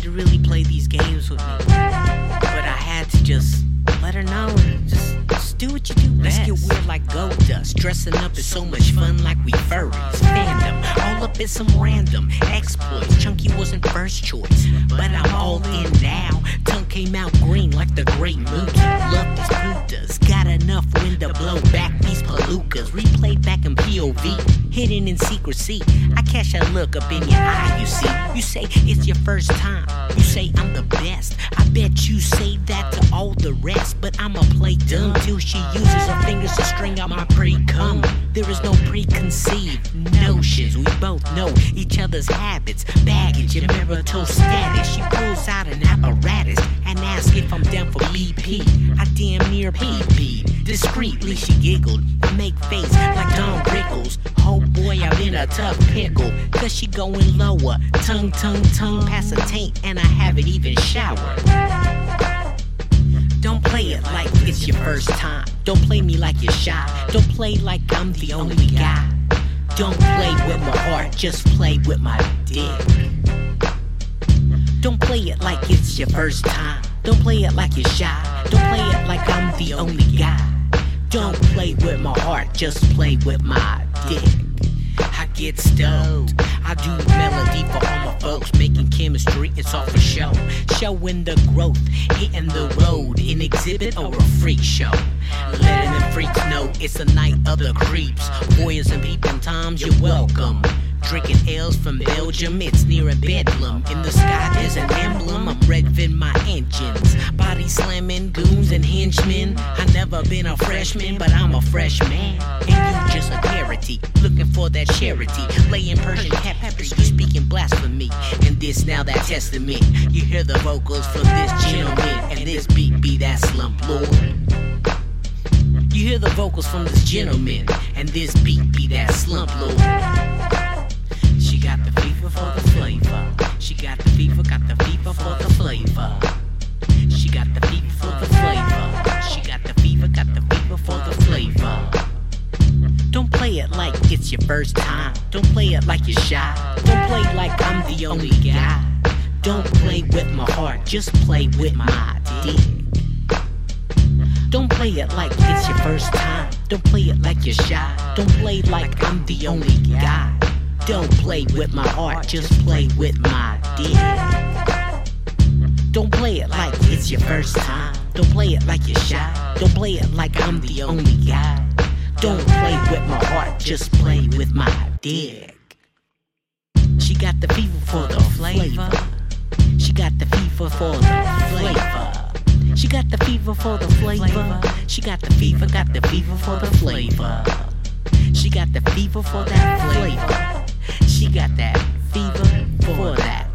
tried to really play these games with me, but I had to just let her know. Just, just do what you do. Let's get weird like gold dust. Dressing up is so much fun, like we furries. Fandom, all up in some random exploits. Chunky wasn't first choice, but I'm all in now. Tongue came out green like the great Muta. Love these putas, got enough wind to blow back these palookas. Replayed back in POV, hidden in secrecy. I catch a look up in your eye, you see. You say it's your first time. You say I'm the best. I bet you say that to all the rest, but I'ma play dumb till she uses her fingers to string out my pre cum. There is no preconceived notions. We both know each other's habits, baggage, and marital status. She pulls out an apparatus if I'm down for BP. I damn near pee pee. Discreetly she giggled. I make face like Don Rickles. Oh boy, I'm in a tough pickle. Cause she going lower. Tongue, tongue, tongue past a taint, and I haven't even showered. Don't play it like it's your first time. Don't play me like you're shy. Don't play like I'm the only guy. Don't play with my heart, just play with my dick. Don't play it like it's your first time. Don't play it like you're shy. Don't play it like I'm the only guy. Don't play with my heart, just play with my dick. I get stoned. I do melody for all my folks, making chemistry, it's all for show. Showing the growth, hitting the road, an exhibit or a freak show. Letting the freaks know it's a night of the creeps. Boys and peeping toms, you're welcome. Drinking ales from Belgium, it's near a bedlam. In the sky, there's an emblem. I'm revving my engines. Body slamming goons and henchmen. I never been a freshman, but I'm a freshman. And you just a parity, looking for that charity. Laying Persian tapestry, you speaking blasphemy. And this now that testament. You hear the vocals from this gentleman, and this beat be that slump lord. You hear the vocals from this gentleman, and this beat be that slump lord. She got the fever for the flavor. She got the fever, got the fever for the flavor. She got the fever for the flavor. She got the fever, got the fever for the flavor. Don't play it like it's your first time. Don't play it like you're shy. Don't play like I'm the only guy. Don't play with my heart, just play with my dick. Don't play it like it's your first time. Don't play it like you're shy. Don't play like I'm the only guy. Don't play with my heart, just play with my dick. Don't play it like it's your first time. Don't play it like you're shy. Don't play it like I'm the only guy. Don't play with my heart, just play with my dick. She got the fever for the flavor. She got the fever for the flavor. She got the fever for the flavor. She got the fever, got the fever for the flavor. She got the fever for that flavor. She got that fever for that